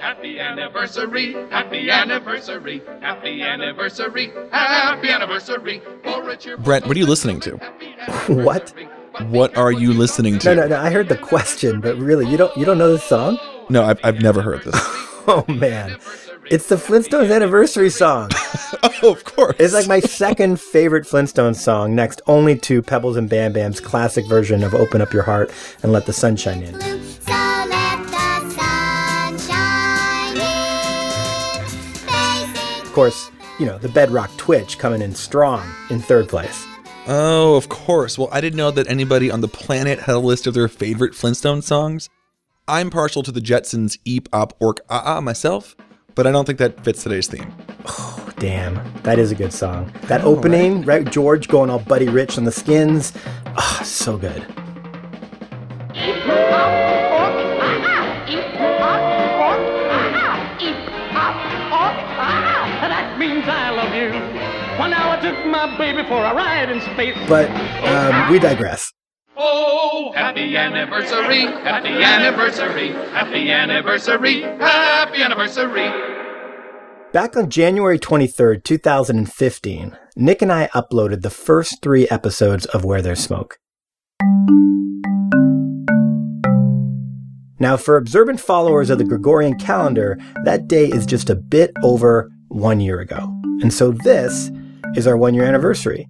happy anniversary, happy anniversary, happy anniversary, happy anniversary. For Richard Brett, what are you listening to? What? What are you listening to? No, no, no. I heard the question, but really, you don't you don't know this song? No, I've, I've never heard this. Oh man, it's the Flintstones anniversary song. oh, of course. It's like my second favorite Flintstones song, next only to Pebbles and Bam Bam's classic version of "Open Up Your Heart and Let the Sunshine In." Of course, you know the Bedrock Twitch coming in strong in third place. Oh, of course. Well, I didn't know that anybody on the planet had a list of their favorite Flintstone songs. I'm partial to the Jetsons' Eep Op Ork Ah Ah myself, but I don't think that fits today's theme. Oh, damn, that is a good song. That opening, right? George going all Buddy Rich on the skins. Ah, so good. One hour I took my baby for a ride in space. But um, we digress. Oh, happy anniversary, happy anniversary, happy anniversary, happy anniversary. Back on January 23rd, 2015, Nick and I uploaded the first three episodes of Where There's Smoke. Now, for observant followers of the Gregorian calendar, that day is just a bit over one year ago. And so this is our one year anniversary.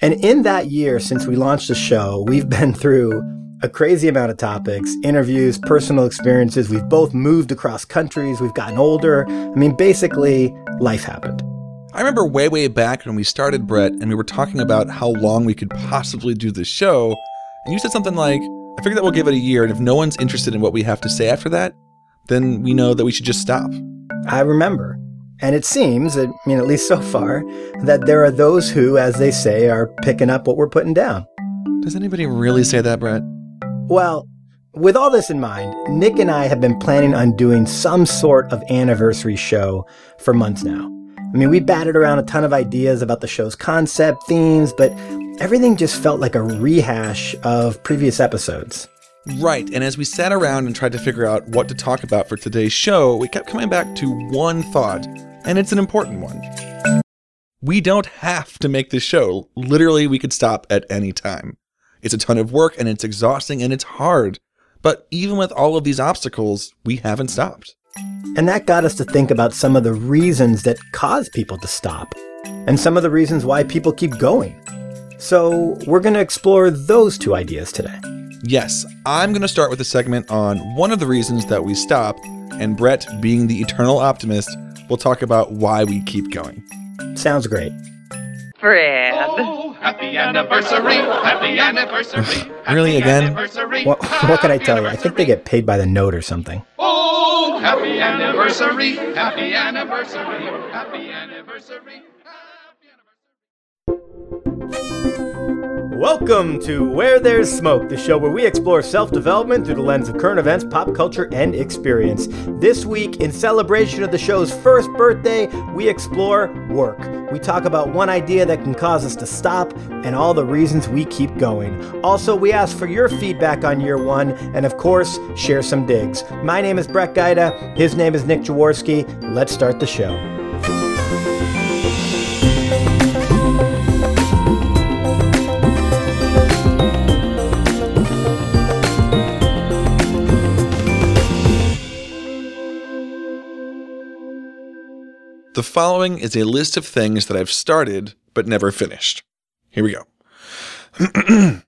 And in that year since we launched the show, we've been through a crazy amount of topics, interviews, personal experiences. We've both moved across countries. We've gotten older. I mean, basically, life happened. I remember way, way back when we started Brett and we were talking about how long we could possibly do this show, and you said something like, I figure that we'll give it a year, and if no one's interested in what we have to say after that, then we know that we should just stop. I remember. And it seems, I mean, at least so far, that there are those who, as they say, are picking up what we're putting down. Does anybody really say that, Brett? Well, with all this in mind, Nick and I have been planning on doing some sort of anniversary show for months now. I mean, we batted around a ton of ideas about the show's concept, themes, but everything just felt like a rehash of previous episodes. Right, and as we sat around and tried to figure out what to talk about for today's show, we kept coming back to one thought, and it's an important one. We don't have to make this show. Literally, we could stop at any time. It's a ton of work and it's exhausting and it's hard. But even with all of these obstacles, we haven't stopped. And that got us to think about some of the reasons that cause people to stop, and some of the reasons why people keep going. So, we're going to explore those two ideas today. Yes, I'm going to start with a segment on one of the reasons that we stop, and Brett, being the eternal optimist, will talk about why we keep going. Sounds great. Fred. Oh, happy anniversary, happy anniversary. happy Really, again? Anniversary, What, what can I tell you? I think they get paid by the note or something. Oh, happy anniversary, happy anniversary, happy anniversary. Welcome to Where There's Smoke, the show where we explore self development through the lens of current events, pop culture, and experience. This week, in celebration of the show's first birthday, we explore work. We talk about one idea that can cause us to stop and all the reasons we keep going. Also, we ask for your feedback on year one and, of course, share some digs. My name is Brett Gaida. His name is Nick Jaworski. Let's start the show. The following is a list of things that I've started but never finished. Here we go.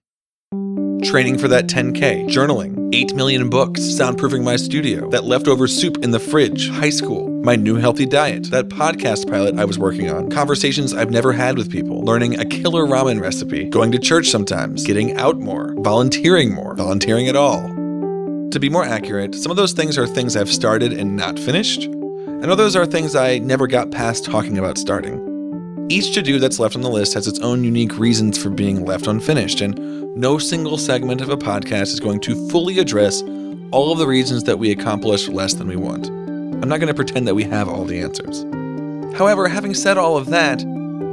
Training for that 10K, journaling, 8 million books, soundproofing my studio, that leftover soup in the fridge, high school, my new healthy diet, that podcast pilot I was working on, conversations I've never had with people, learning a killer ramen recipe, going to church sometimes, getting out more, volunteering more, volunteering at all. To be more accurate, some of those things are things I've started and not finished, and those are things I never got past talking about starting. Each to do that's left on the list has its own unique reasons for being left unfinished, and no single segment of a podcast is going to fully address all of the reasons that we accomplish less than we want. I'm not going to pretend that we have all the answers. However, having said all of that,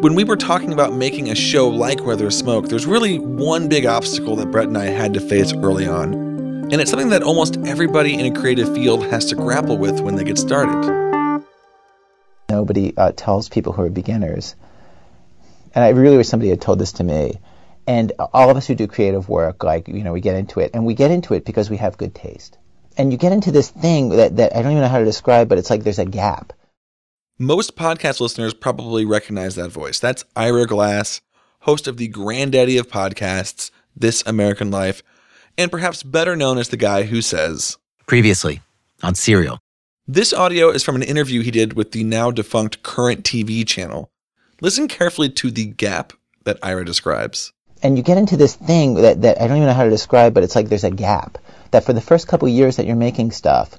when we were talking about making a show like Where There's Smoke, there's really one big obstacle that Brett and I had to face early on, And it's something that almost everybody in a creative field has to grapple with when they get started. Nobody uh, tells people who are beginners. And I really wish somebody had told this to me. And all of us who do creative work, like, you know, we get into it. And we get into it because we have good taste. And you get into this thing that, that I don't even know how to describe, but it's like there's a gap. Most podcast listeners probably recognize that voice. That's Ira Glass, host of the granddaddy of podcasts, This American Life, and perhaps better known as the guy who says, Previously on Serial. This audio is from an interview he did with the now defunct Current TV channel. Listen carefully to the gap that Ira describes. And you get into this thing that, that I don't even know how to describe, but it's like there's a gap. That for the first couple years that you're making stuff,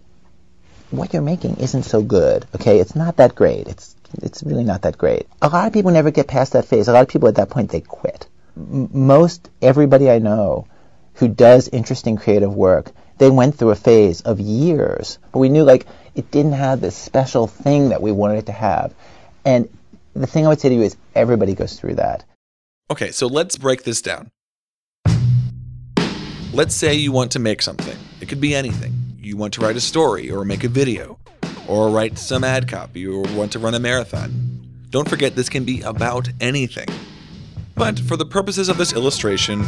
what you're making isn't so good. Okay, it's not that great. It's it's really not that great. A lot of people never get past that phase. A lot of people at that point they quit. M- most everybody I know who does interesting creative work, they went through a phase of years, but we knew like it didn't have this special thing that we wanted it to have. And the thing I would say to you is everybody goes through that. Okay, so let's break this down. Let's say you want to make something. It could be anything. You want to write a story or make a video or write some ad copy or want to run a marathon. Don't forget this can be about anything. But for the purposes of this illustration,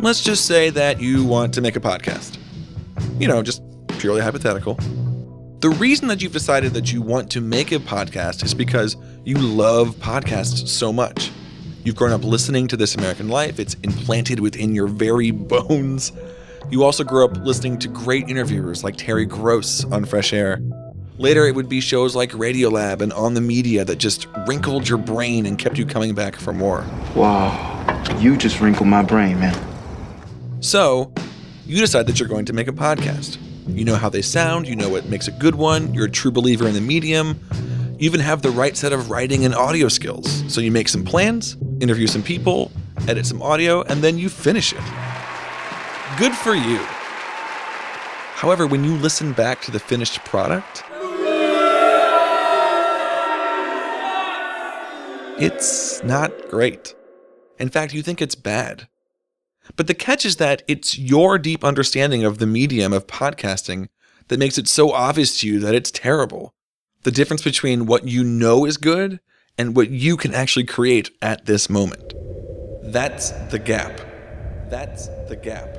let's just say that you want to make a podcast. You know, just purely hypothetical. The reason that you've decided that you want to make a podcast is because you love podcasts so much. You've grown up listening to This American Life, it's implanted within your very bones. You also grew up listening to great interviewers like Terry Gross on Fresh Air. Later, it would be shows like Radiolab and On the Media that just wrinkled your brain and kept you coming back for more. Wow, you just wrinkled my brain, man. So, you decide that you're going to make a podcast. You know how they sound, you know what makes a good one, you're a true believer in the medium. You even have the right set of writing and audio skills. So you make some plans, interview some people, edit some audio, and then you finish it. Good for you. However, when you listen back to the finished product, it's not great. In fact, you think it's bad. But the catch is that it's your deep understanding of the medium of podcasting that makes it so obvious to you that it's terrible. The difference between what you know is good and what you can actually create at this moment. That's the gap. That's the gap.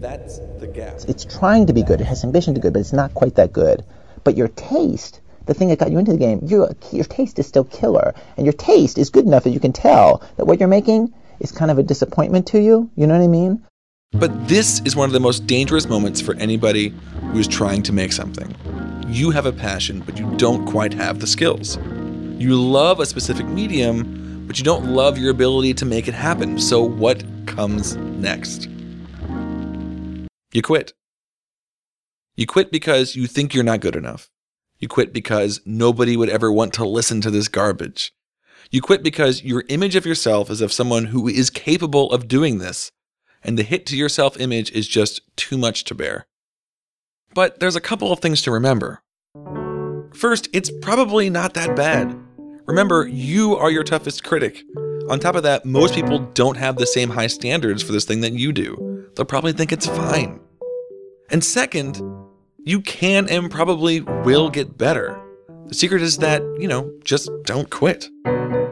That's the gap. It's trying to be good. It has ambition to be good, but it's not quite that good. But your taste, the thing that got you into the game, your your taste is still killer, and your taste is good enough that you can tell that what you're making is kind of a disappointment to you. You know what I mean? But this is one of the most dangerous moments for anybody who's trying to make something. You have a passion, but you don't quite have the skills. You love a specific medium, but you don't love your ability to make it happen. So, what comes next? You quit. You quit because you think you're not good enough. You quit because nobody would ever want to listen to this garbage. You quit because your image of yourself is of someone who is capable of doing this, and the hit to your self image is just too much to bear. But there's a couple of things to remember. First, it's probably not that bad. Remember, you are your toughest critic. On top of that, most people don't have the same high standards for this thing that you do. They'll probably think it's fine. And second, you can and probably will get better. The secret is that, you know, just don't quit.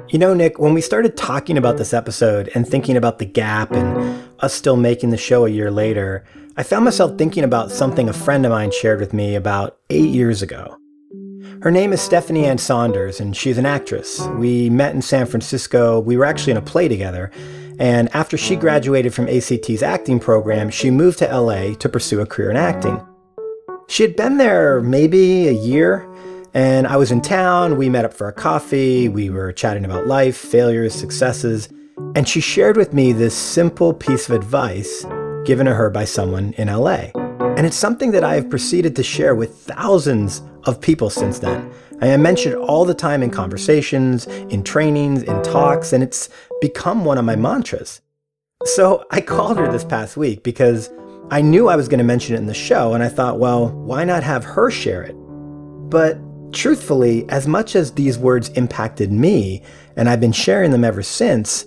You know, Nick, when we started talking about this episode and thinking about the gap and us still making the show a year later, I found myself thinking about something a friend of mine shared with me about eight years ago. Her name is Stephanie Ann Saunders, and she's an actress. We met in San Francisco. We were actually in a play together. And after she graduated from ACT's acting program, she moved to LA to pursue a career in acting. She had been there maybe a year, and I was in town. We met up for a coffee. We were chatting about life, failures, successes. And she shared with me this simple piece of advice given to her by someone in LA. And it's something that I have proceeded to share with thousands of people since then. I mention it all the time in conversations, in trainings, in talks, and it's become one of my mantras. So I called her this past week because I knew I was going to mention it in the show, and I thought, well, why not have her share it? But truthfully, as much as these words impacted me, and I've been sharing them ever since,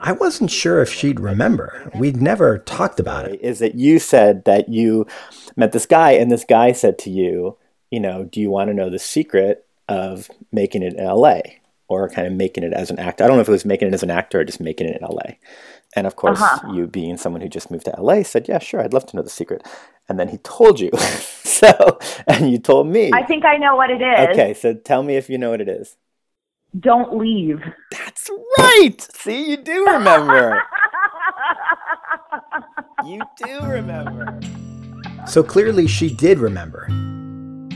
I wasn't sure if she'd remember. We'd never talked about it. is that you said that you met this guy and this guy said to you, you know, do you want to know the secret of making it in LA or kind of making it as an actor? I don't know if it was making it as an actor or just making it in LA. And of course, Uh-huh. you being someone who just moved to LA said, yeah, sure, I'd love to know the secret. And then he told you. so, and you told me. I think I know what it is. Okay, so tell me if you know what it is. Don't leave. That's right. See, you do remember. you do remember. So clearly she did remember.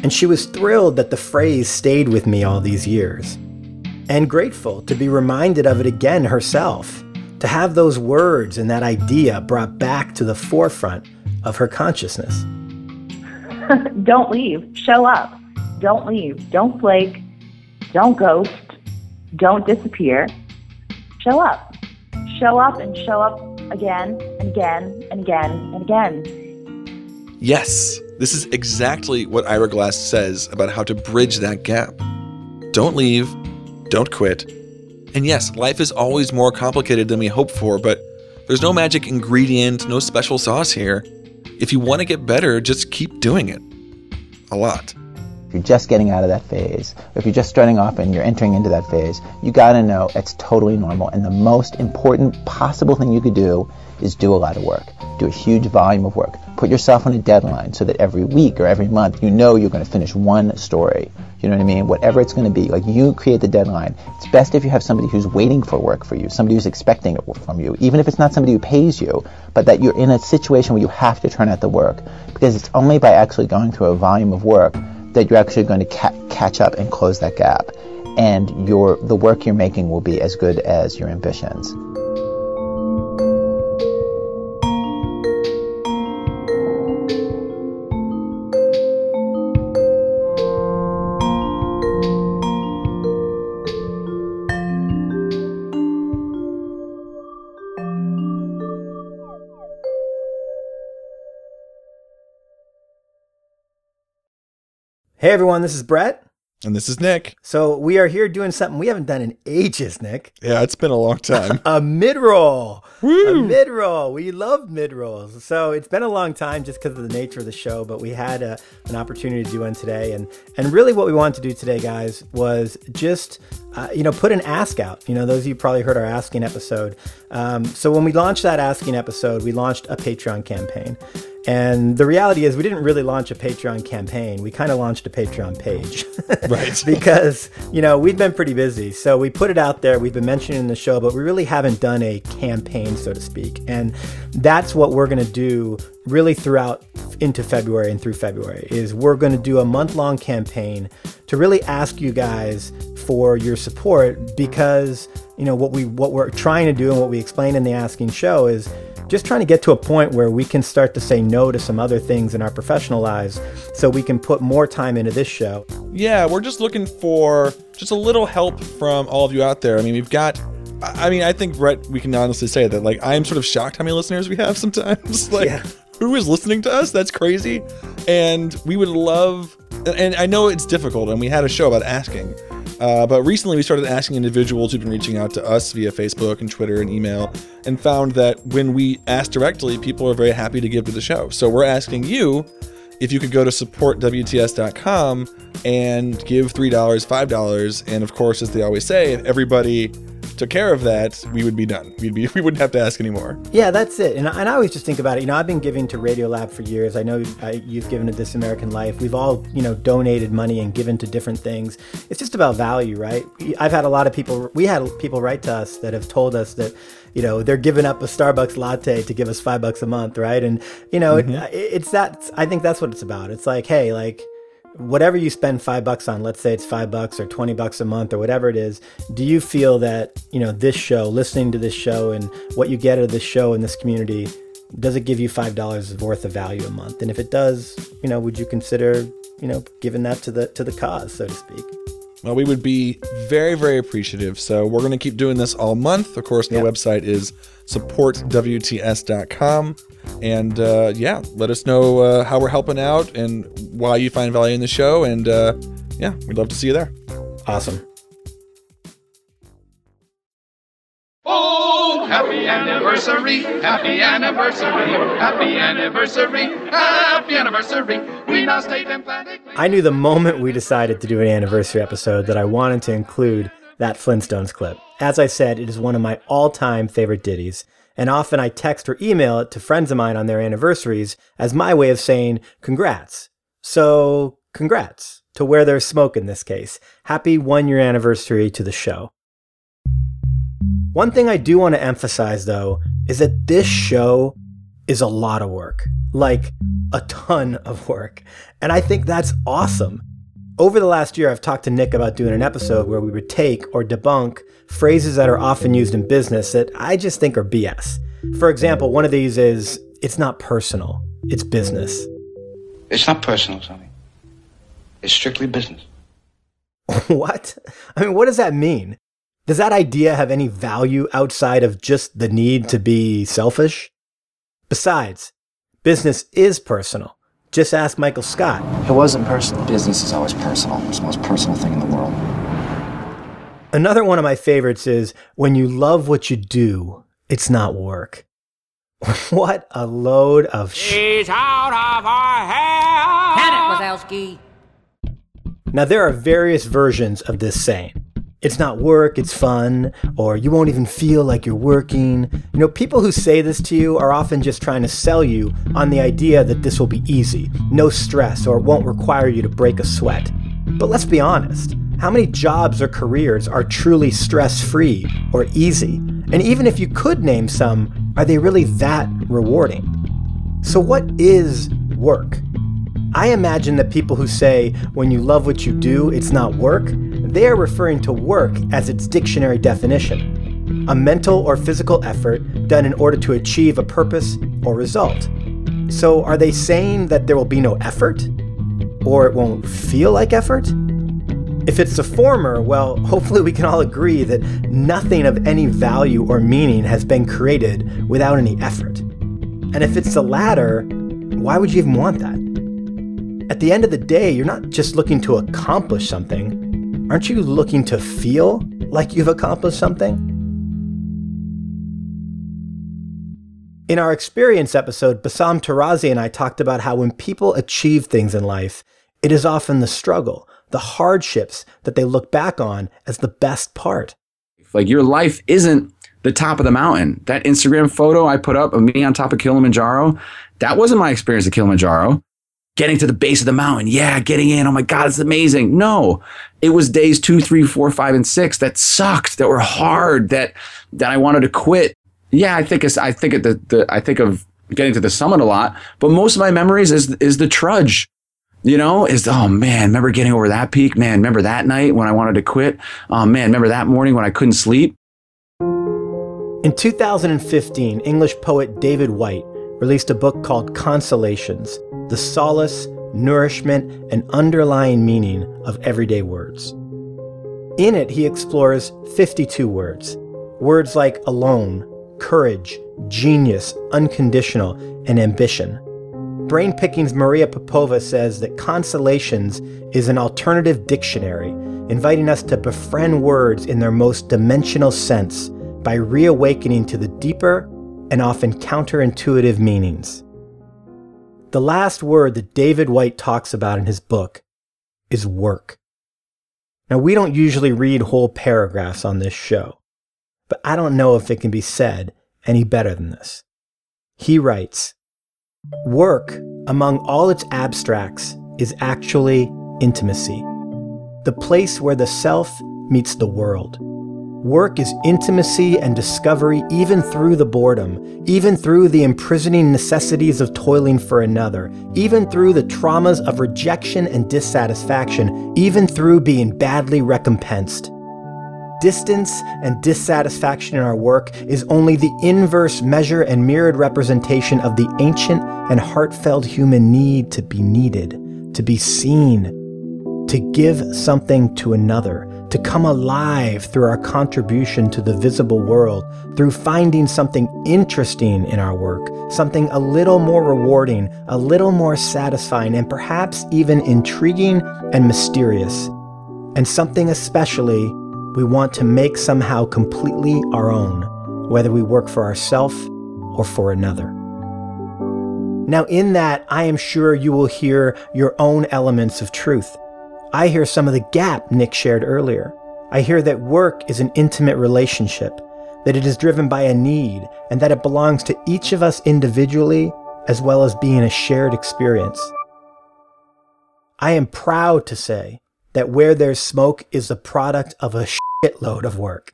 And she was thrilled that the phrase stayed with me all these years. And grateful to be reminded of it again herself, to have those words and that idea brought back to the forefront of her consciousness. Don't leave. Show up. Don't leave. Don't flake. Don't ghost. Don't disappear. Show up. Show up and show up again and again and again and again. Yes, this is exactly what Ira Glass says about how to bridge that gap. Don't leave, don't quit. And yes, life is always more complicated than we hope for, but there's no magic ingredient, no special sauce here. If you want to get better, just keep doing it. A lot. If you're just getting out of that phase, or if you're just starting off and you're entering into that phase, you gotta know it's totally normal. And the most important possible thing you could do is do a lot of work. Do a huge volume of work. Put yourself on a deadline so that every week or every month you know you're gonna finish one story. You know what I mean? Whatever it's gonna be. Like you create the deadline. It's best if you have somebody who's waiting for work for you, somebody who's expecting it from you, even if it's not somebody who pays you, but that you're in a situation where you have to turn out the work. Because it's only by actually going through a volume of work that you're actually going to ca- catch up and close that gap. And your the work you're making will be as good as your ambitions. Hey everyone, this is Brett. And this is Nick. So we are here doing something we haven't done in ages, Nick. Yeah, it's been a long time. a mid roll. A mid roll. We love mid rolls. So it's been a long time just because of the nature of the show, but we had a, an opportunity to do one today. And, and really, what we wanted to do today, guys, was just uh, you know put an ask out. You know, those of you probably heard our asking episode. Um, so when we launched that asking episode, we launched a Patreon campaign. And the reality is, we didn't really launch a Patreon campaign. We kind of launched a Patreon page. Right. because, you know, we've been pretty busy. So we put it out there. We've been mentioning it in the show, but we really haven't done a campaign, so to speak. And that's what we're going to do really throughout into February and through February is we're going to do a month long campaign to really ask you guys for your support because, you know, what we what we're trying to do and what we explain in the asking show is just trying to get to a point where we can start to say no to some other things in our professional lives so we can put more time into this show. Yeah, we're just looking for just a little help from all of you out there. I mean, we've got. I mean, I think Brett, we can honestly say that. Like, I am sort of shocked how many listeners we have sometimes. like, Yeah. who is listening to us? That's crazy. And we would love. And I know it's difficult, and we had a show about asking. Uh, but recently, we started asking individuals who've been reaching out to us via Facebook and Twitter and email, and found that when we ask directly, people are very happy to give to the show. So we're asking you if you could go to supportwts.com and give $3, $5, and of course, as they always say, if everybody took care of that, we would be done. We'd be, we wouldn't have to ask anymore. Yeah, that's it. And, I- and I always just think about it. You know, I've been giving to Radiolab for years. I know I, you've given to This American Life. We've all, you know, donated money and given to different things. It's just about value, right? I've had a lot of people, we had people write to us that have told us that, you know, they're giving up a Starbucks latte to give us five bucks a month, right? And, you know, it, mm-hmm. it's that, I think that's what it's about. It's like, hey, like, whatever you spend five bucks on, let's say it's five bucks or 20 bucks a month or whatever it is, do you feel that, you know, this show, listening to this show and what you get out of this show in this community, does it give you $5 worth of value a month? And if it does, you know, would you consider, you know, giving that to the, to the cause, so to speak? Well, we would be very, very appreciative. So we're going to keep doing this all month. Of course, the Yeah. website is supportwts.com. And uh, yeah, let us know uh, how we're helping out and why you find value in the show. And uh, yeah, we'd love to see you there. Awesome. Anniversary, happy anniversary, happy anniversary. We now state. I knew the moment we decided to do an anniversary episode that I wanted to include that Flintstones clip. As I said, it is one of my all time favorite ditties, and often I text or email it to friends of mine on their anniversaries as my way of saying congrats. So, congrats to Where There's Smoke in this case. Happy one year anniversary to the show. One thing I do want to emphasize though is that this show is a lot of work, like a ton of work. And I think that's awesome. Over the last year, I've talked to Nick about doing an episode where we would take or debunk phrases that are often used in business that I just think are BS. For example, one of these is it's not personal, it's business. It's not personal, Sonny. It's strictly business. what? I mean, what does that mean? Does that idea have any value outside of just the need to be selfish? Besides, business is personal. Just ask Michael Scott. It wasn't personal. Business is always personal. It's the most personal thing in the world. Another one of my favorites is when you love what you do, it's not work. what a load of sh- She's out of our hair. Can it, Wazowski? Now, there are various versions of this saying. It's not work, it's fun, or you won't even feel like you're working. You know, people who say this to you are often just trying to sell you on the idea that this will be easy, no stress, or it won't require you to break a sweat. But let's be honest how many jobs or careers are truly stress free or easy? And even if you could name some, are they really that rewarding? So, what is work? I imagine that people who say, when you love what you do, it's not work, they are referring to work as its dictionary definition a mental or physical effort done in order to achieve a purpose or result. So, are they saying that there will be no effort? Or it won't feel like effort? If it's the former, well, hopefully we can all agree that nothing of any value or meaning has been created without any effort. And if it's the latter, why would you even want that? At the end of the day, you're not just looking to accomplish something. Aren't you looking to feel like you've accomplished something? In our experience episode, Bassam Tarazi and I talked about how when people achieve things in life, it is often the struggle, the hardships that they look back on as the best part. Like your life isn't the top of the mountain. That Instagram photo I put up of me on top of Kilimanjaro, that wasn't my experience at Kilimanjaro. Getting to the base of the mountain, yeah, getting in. Oh my God, it's amazing. No, it was days two, three, four, five, and six that sucked, that were hard, that that I wanted to quit. Yeah, I think it's, I think of the, the I think of getting to the summit a lot, but most of my memories is is the trudge you know, is oh man, remember getting over that peak? Man, remember that night when I wanted to quit? Oh man, remember that morning when I couldn't sleep? In 2015, English poet David Whyte released a book called Consolations The Solace, Nourishment, and Underlying Meaning of Everyday Words. In it, he explores 52 words. Words like alone, courage, genius, unconditional, and ambition. Brain Pickings' Maria Popova says that Consolations is an alternative dictionary, inviting us to befriend words in their most dimensional sense by reawakening to the deeper and often counterintuitive meanings. The last word that David Whyte talks about in his book is work. Now, we don't usually read whole paragraphs on this show, but I don't know if it can be said any better than this. He writes, Work, among all its abstracts, is actually intimacy, the place where the self meets the world. Work is intimacy and discovery even through the boredom, even through the imprisoning necessities of toiling for another, even through the traumas of rejection and dissatisfaction, even through being badly recompensed. Distance and dissatisfaction in our work is only the inverse measure and mirrored representation of the ancient and heartfelt human need to be needed, to be seen, to give something to another, to come alive through our contribution to the visible world, through finding something interesting in our work, something a little more rewarding, a little more satisfying, and perhaps even intriguing and mysterious. And something especially we want to make somehow completely our own, whether we work for ourselves or for another. Now, in that, I am sure you will hear your own elements of truth. I hear some of the gap Nick shared earlier. I hear that work is an intimate relationship, that it is driven by a need, and that it belongs to each of us individually as well as being a shared experience. I am proud to say that Where There's Smoke is the product of a shitload of work.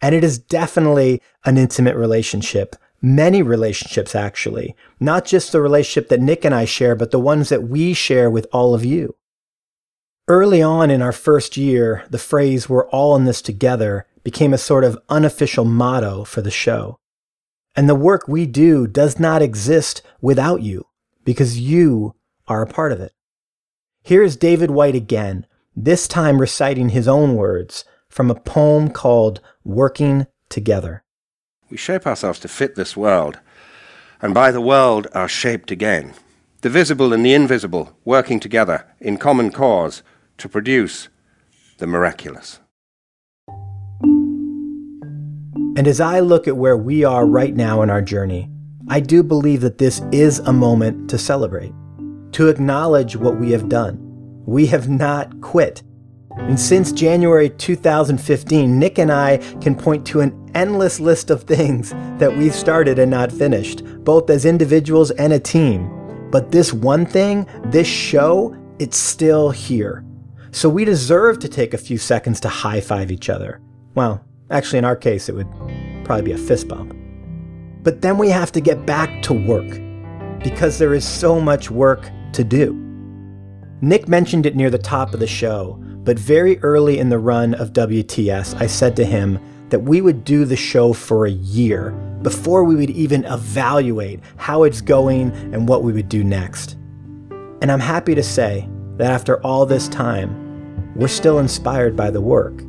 And it is definitely an intimate relationship. Many relationships, actually. Not just the relationship that Nick and I share, but the ones that we share with all of you. Early on in our first year, the phrase, we're all in this together, became a sort of unofficial motto for the show. And the work we do does not exist without you, because you are a part of it. Here is David Whyte again, this time reciting his own words from a poem called Working Together. We shape ourselves to fit this world, and by the world are shaped again. The visible and the invisible working together in common cause to produce the miraculous. And as I look at where we are right now in our journey, I do believe that this is a moment to celebrate, to acknowledge what we have done. We have not quit. And since January 2015, Nick and I can point to an endless list of things that we've started and not finished, both as individuals and a team. But this one thing, this show, it's still here. So we deserve to take a few seconds to high five each other. Well, actually, in our case, it would probably be a fist bump. But then we have to get back to work because there is so much work to do. Nick mentioned it near the top of the show, but very early in the run of WTS, I said to him that we would do the show for a year before we would even evaluate how it's going and what we would do next. And I'm happy to say that after all this time, we're still inspired by the work.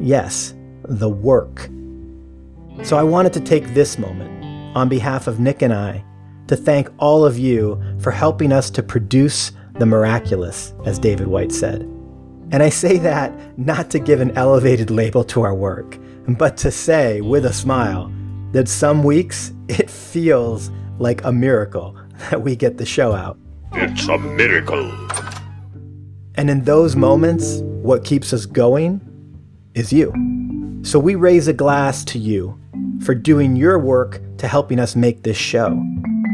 Yes, the work. So I wanted to take this moment, on behalf of Nick and I, to thank all of you for helping us to produce the miraculous, as David Whyte said. And I say that not to give an elevated label to our work, but to say with a smile that some weeks it feels like a miracle that we get the show out. It's a miracle. And in those moments, what keeps us going is you. So we raise a glass to you for doing your work to helping us make this show.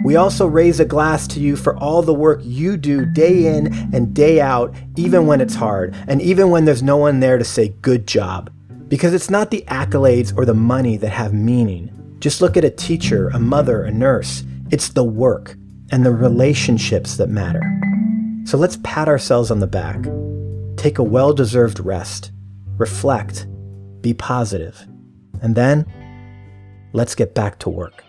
We also raise a glass to you for all the work you do day in and day out, even when it's hard, and even when there's no one there to say good job. Because it's not the accolades or the money that have meaning. Just look at a teacher, a mother, a nurse. It's the work and the relationships that matter. So let's pat ourselves on the back, take a well deserved rest, reflect, be positive, and then let's get back to work.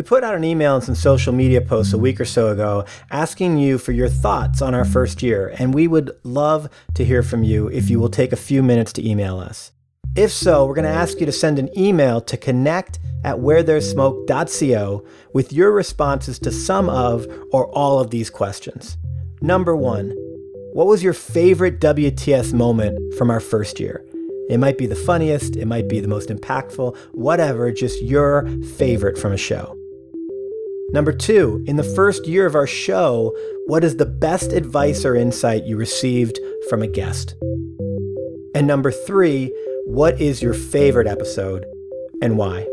We put out an email and some social media posts a week or so ago asking you for your thoughts on our first year, and we would love to hear from you if you will take a few minutes to email us. If so, we're going to ask you to send an email to connect at wherethere'ssmoke.co with your responses to some of or all of these questions. Number one, what was your favorite WTS moment from our first year? It might be the funniest, it might be the most impactful, whatever, just your favorite from a show. Number two, in the first year of our show, what is the best advice or insight you received from a guest? And number three, what is your favorite episode and why?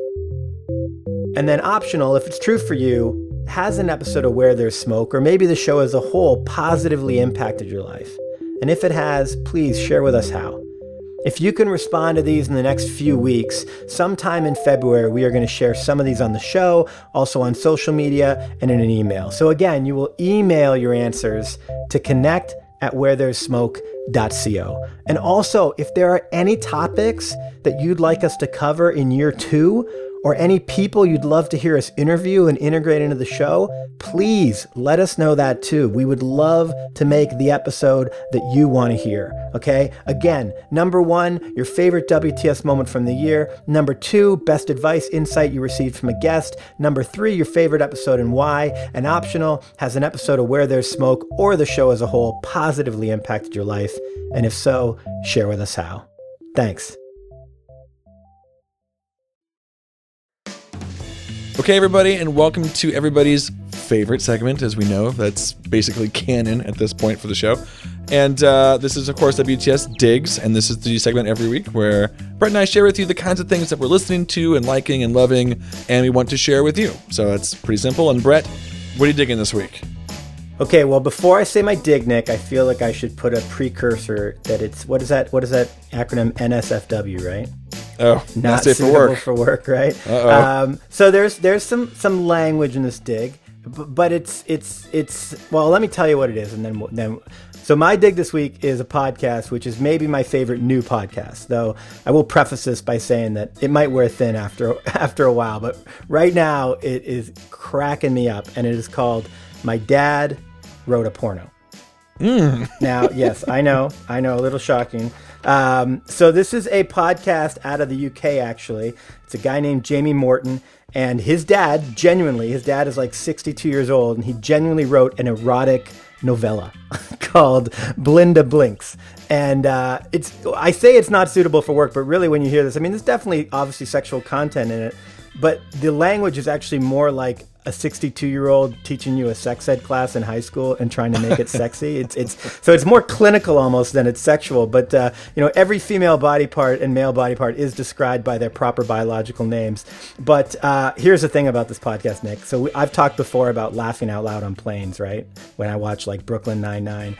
And then, optional, if it's true for you, has an episode of Where There's Smoke, or maybe the show as a whole, positively impacted your life? And if it has, please share with us how. If you can respond to these in the next few weeks, sometime in February, we are going to share some of these on the show, also on social media, and in an email. So again, you will email your answers to connect at wherethere'ssmoke.co. And also, if there are any topics that you'd like us to cover in year two, or any people you'd love to hear us interview and integrate into the show, please let us know that too. We would love to make the episode that you want to hear. Okay? Again, number one, your favorite WTS moment from the year. Number two, best advice, insight you received from a guest. Number three, your favorite episode and why. And optional, has an episode of Where There's Smoke or the show as a whole positively impacted your life? And if so, share with us how. Thanks. Okay, everybody, and welcome to everybody's favorite segment, as we know. That's basically canon at this point for the show. And uh, this is, of course, WTS Digs, and this is the segment every week where Brett and I share with you the kinds of things that we're listening to and liking and loving, and we want to share with you. So it's pretty simple. And Brett, what are you digging this week? Okay, well, before I say my dig, Nick, I feel like I should put a precursor that it's what is that? What is that acronym? NSFW, right? Oh, not safe for suitable work. for work, right? Um, so there's there's some some language in this dig, but it's it's it's well. Let me tell you what it is, and then then. So my dig this week is a podcast, which is maybe my favorite new podcast. Though I will preface this by saying that it might wear thin after after a while, but right now it is cracking me up, and it is called "My Dad Wrote a Porno." Now, yes, I know, I know, a little shocking. Um, so this is a podcast out of the UK. Actually, it's a guy named Jamie Morton, and his dad, genuinely, his dad is like 62 years old, and he genuinely wrote an erotic novella called Belinda Blinked. And uh, it's, I say it's not suitable for work, but really, when you hear this, I mean, there's definitely obviously sexual content in it, but the language is actually more like a 62 year old teaching you a sex ed class in high school and trying to make it sexy. It's it's so it's more clinical almost than it's sexual. But uh, you know, every female body part and male body part is described by their proper biological names. But uh, here's the thing about this podcast, Nick. So we, I've talked before about laughing out loud on planes, right? When I watch like Brooklyn Nine Nine,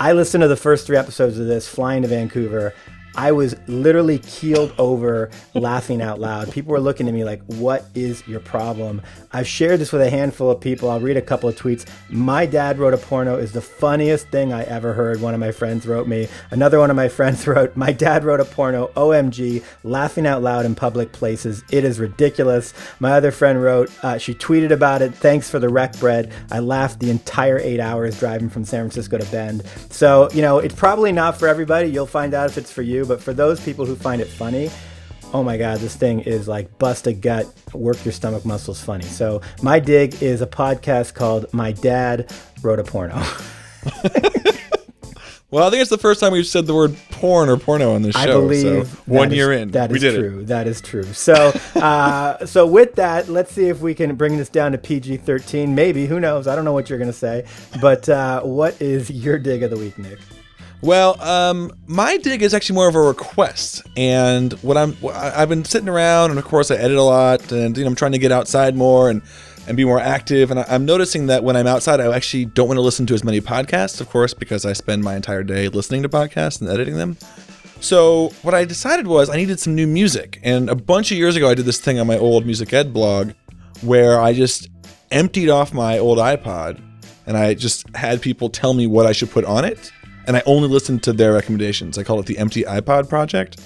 I listened to the first three episodes of this flying to Vancouver. I was literally keeled over laughing out loud. People were looking at me like, What is your problem? I've shared this with a handful of people. I'll read a couple of tweets. My dad wrote a porno is the funniest thing I ever heard. One of my friends wrote me. Another one of my friends wrote, My dad wrote a porno, OMG, laughing out loud in public places. It is ridiculous. My other friend wrote, uh, She tweeted about it. Thanks for the rec Brett. I laughed the entire eight hours driving from San Francisco to Bend. So, you know, it's probably not for everybody. You'll find out if it's for you. But for those people who find it funny, oh my god, this thing is like bust a gut, work your stomach muscles funny. So my dig is a podcast called My Dad Wrote a Porno. Well, I think it's the first time we've said the word porn or porno on this show. I believe so one is- year in, that is we is did true. That is true. So, uh, so with that, let's see if we can bring this down to PG thirteen. Maybe who knows? I don't know what you're going to say, but uh, what is your dig of the week, Nick? Well, um, my dig is actually more of a request, and what I'm I've been sitting around, and of course I edit a lot, and you know I'm trying to get outside more and and be more active, and I, I'm noticing that when I'm outside, I actually don't want to listen to as many podcasts, of course, because I spend my entire day listening to podcasts and editing them. So what I decided was I needed some new music, and a bunch of years ago I did this thing on my old music ed blog, where I just emptied off my old iPod, and I just had people tell me what I should put on it, and I only listened to their recommendations. I called it the Empty iPod Project.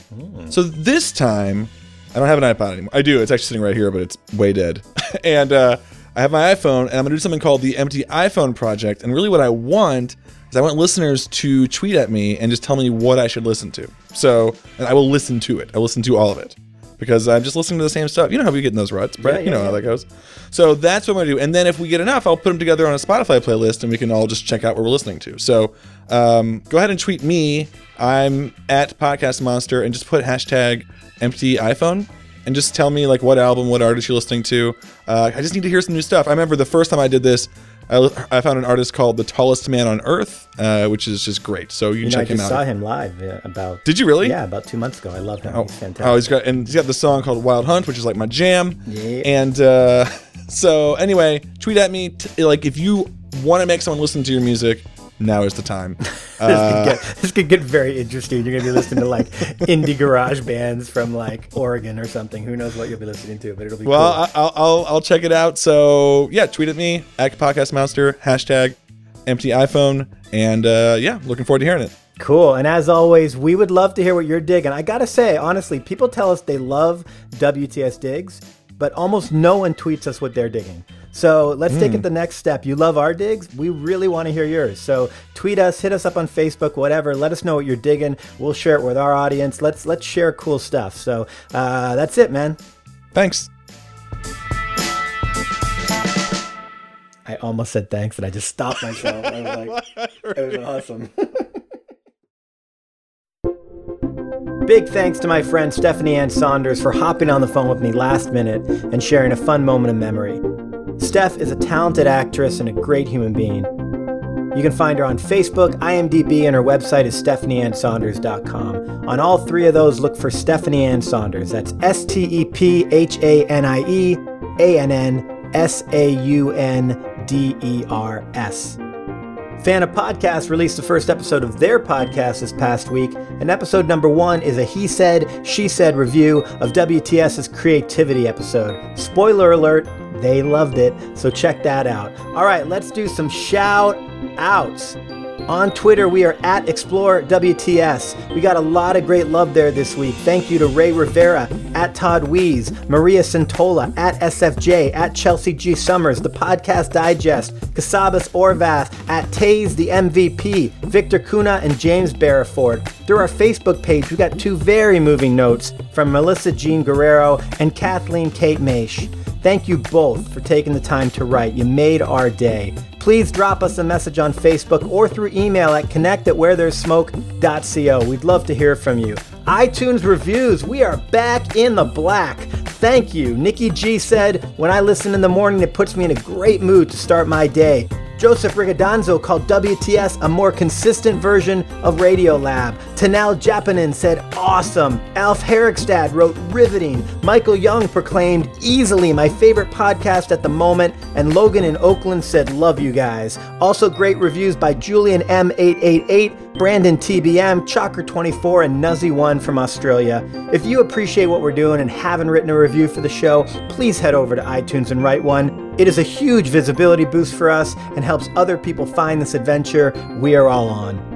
So this time, I don't have an iPod anymore. I do. It's actually sitting right here, but it's way dead. and uh, I have my iPhone, and I'm gonna do something called the Empty iPhone Project. And really, what I want is I want listeners to tweet at me and just tell me what I should listen to. So, and I will listen to it. I will listen to all of it because I'm just listening to the same stuff. You know how we get in those ruts, Brett. Yeah, you know yeah. how that goes. So that's what I'm gonna do. And then if we get enough, I'll put them together on a Spotify playlist, and we can all just check out what we're listening to. So um, go ahead and tweet me. I'm at Podcast Monster, and just put hashtag Empty iPhone. And just tell me like what album, what artist you're listening to. Uh, I just need to hear some new stuff. I remember the first time I did this, I, I found an artist called The Tallest Man on Earth, uh, which is just great. So you You know, I check him out. saw him live uh, about. Did you really? Yeah, about two months ago. I love him. Oh, He's fantastic. oh, he's got and he's got the song called Wild Hunt, which is like my jam. Yeah. And uh, so anyway, tweet at me t- like if you want to make someone listen to your music. Now is the time. this, Uh, could get, this could get very interesting. You're gonna be listening to like indie garage bands from like Oregon or something. Who knows what you'll be listening to, but it'll be well, cool. I'll, I'll I'll check it out. So yeah, tweet at me at Podcast Monster hashtag Empty iPhone, and uh, yeah, looking forward to hearing it. Cool. And as always, we would love to hear what you're digging. I gotta say, honestly, people tell us they love WTS digs. but almost no one tweets us what they're digging. So let's take Hmm. it the next step. You love our digs? We really want to hear yours. So tweet us, hit us up on Facebook, whatever. Let us know what you're digging. We'll share it with our audience. Let's let's share cool stuff. So uh, that's it, man. Thanks. I almost said thanks, and I just stopped myself. I was like, it was awesome. Big thanks to my friend Stephanie Ann Saunders for hopping on the phone with me last minute and sharing a fun moment of memory. Steph is a talented actress and a great human being. You can find her on Facebook, IMDb, and her website is stephanieannsaunders.com. On all three of those, look for Stephanie Ann Saunders. That's S T E P H A N I E A N N S A U N D E R S. Fana Podcast released the first episode of their podcast this past week, and episode number one is a He Said, She Said review of WTS's Creativity episode. Spoiler alert, they loved it, so check that out. All right, let's do some shout outs. On Twitter, we are at Explore WTS. We got a lot of great love there this week. Thank you to Ray Rivera, at Todd Wees, Maria Santola, at SFJ, at Chelsea G. Summers, the Podcast Digest, Casabas Orvath, at Taze the MVP, Victor Kuna, and James Barraford. Through our Facebook page, we got two very moving notes from Melissa Jean Guerrero and Kathleen Kate Maish. Thank you both for taking the time to write. You made our day. Please drop us a message on Facebook or through email at connect at where there's smoke.co. We'd love to hear from you. iTunes reviews, we are back in the black. Thank you. Nikki G said, When I listen in the morning, it puts me in a great mood to start my day. Joseph Rigodonzo called WTS a more consistent version of Radiolab. Tanel Japanin said, awesome. Alf Herrickstad wrote, riveting. Michael Young proclaimed, easily my favorite podcast at the moment. And Logan in Oakland said, love you guys. Also, great reviews by Julian M888, Brandon TBM, Chalker24, and Nuzzy1 from Australia. If you appreciate what we're doing and haven't written a review for the show, please head over to iTunes and write one. It is a huge visibility boost for us and helps other people find this adventure we are all on.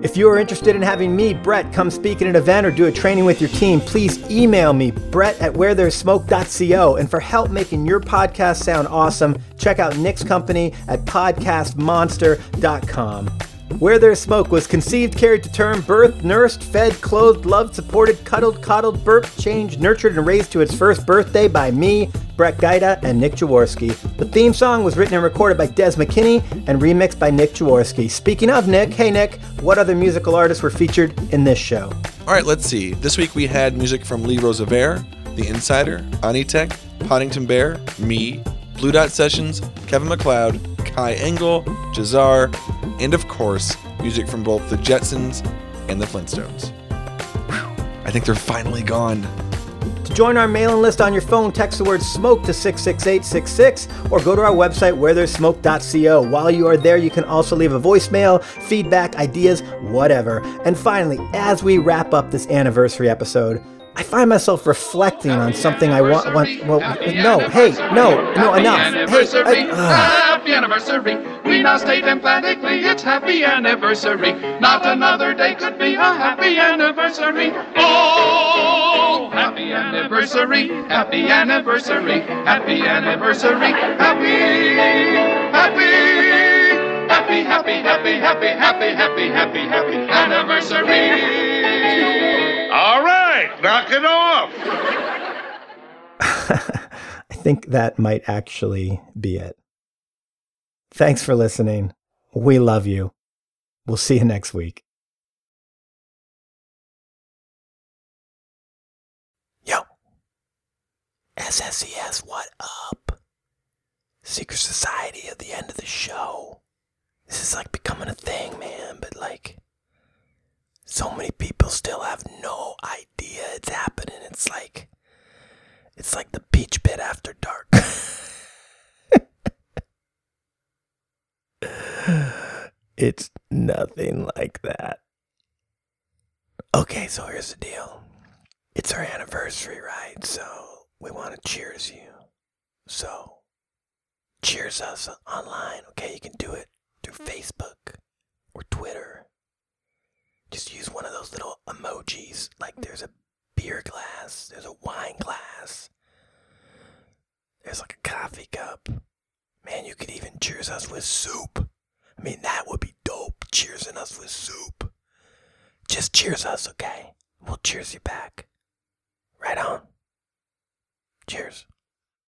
If you are interested in having me, Brett, come speak at an event or do a training with your team, please email me, brett at wherethere'ssmoke.co. And for help making your podcast sound awesome, check out Nick's company at podcastmonster.com. Where There's Smoke was conceived, carried to term, birthed, nursed, fed, clothed, loved, supported, cuddled, coddled, burped, changed, nurtured, and raised to its first birthday by me, Brett Gaida, and Nick Jaworski. The theme song was written and recorded by Des McKinney and remixed by Nick Jaworski. Speaking of Nick, hey Nick, what other musical artists were featured in this show? All right, let's see. This week we had music from Lee Rosevere, The Insider, Anitek, Poddington Bear, me, Blue Dot Sessions, Kevin MacLeod, Kai Engel, Jazar, and of course, music from both the Jetsons and the Flintstones. Whew, I think they're finally gone. To join our mailing list on your phone, text the word smoke to 66866 or go to our website wherethere'ssmoke.co. While you are there, you can also leave a voicemail, feedback, ideas, whatever. And finally, as we wrap up this anniversary episode, I find myself reflecting on something I want. want well, no, hey, no, no, enough. Hey, I, ugh. Happy anniversary. We now state emphatically it's happy anniversary. Not another day could be a happy anniversary. Oh, happy anniversary, happy anniversary, happy anniversary, happy, happy, happy, happy, happy, happy, happy, happy, happy, happy anniversary. All right, knock it off. I think that might actually be it. Thanks for listening. We love you. We'll see you next week. Yo. SSES, what up? Secret Society at the end of the show. This is like becoming a thing, man, but like, so many people still have no idea it's happening. It's like, it's like the peach pit after dark. it's nothing like that. Okay, so here's the deal. It's our anniversary, right? So we want to cheers you. So cheers us online, okay? You can do it through Facebook or Twitter. Just use one of those little emojis. Like there's a beer glass, there's a wine glass, cheers us with soup. I mean, that would be dope. Cheersing us with soup. Just cheers us, okay? We'll cheers you back. Right on. Cheers.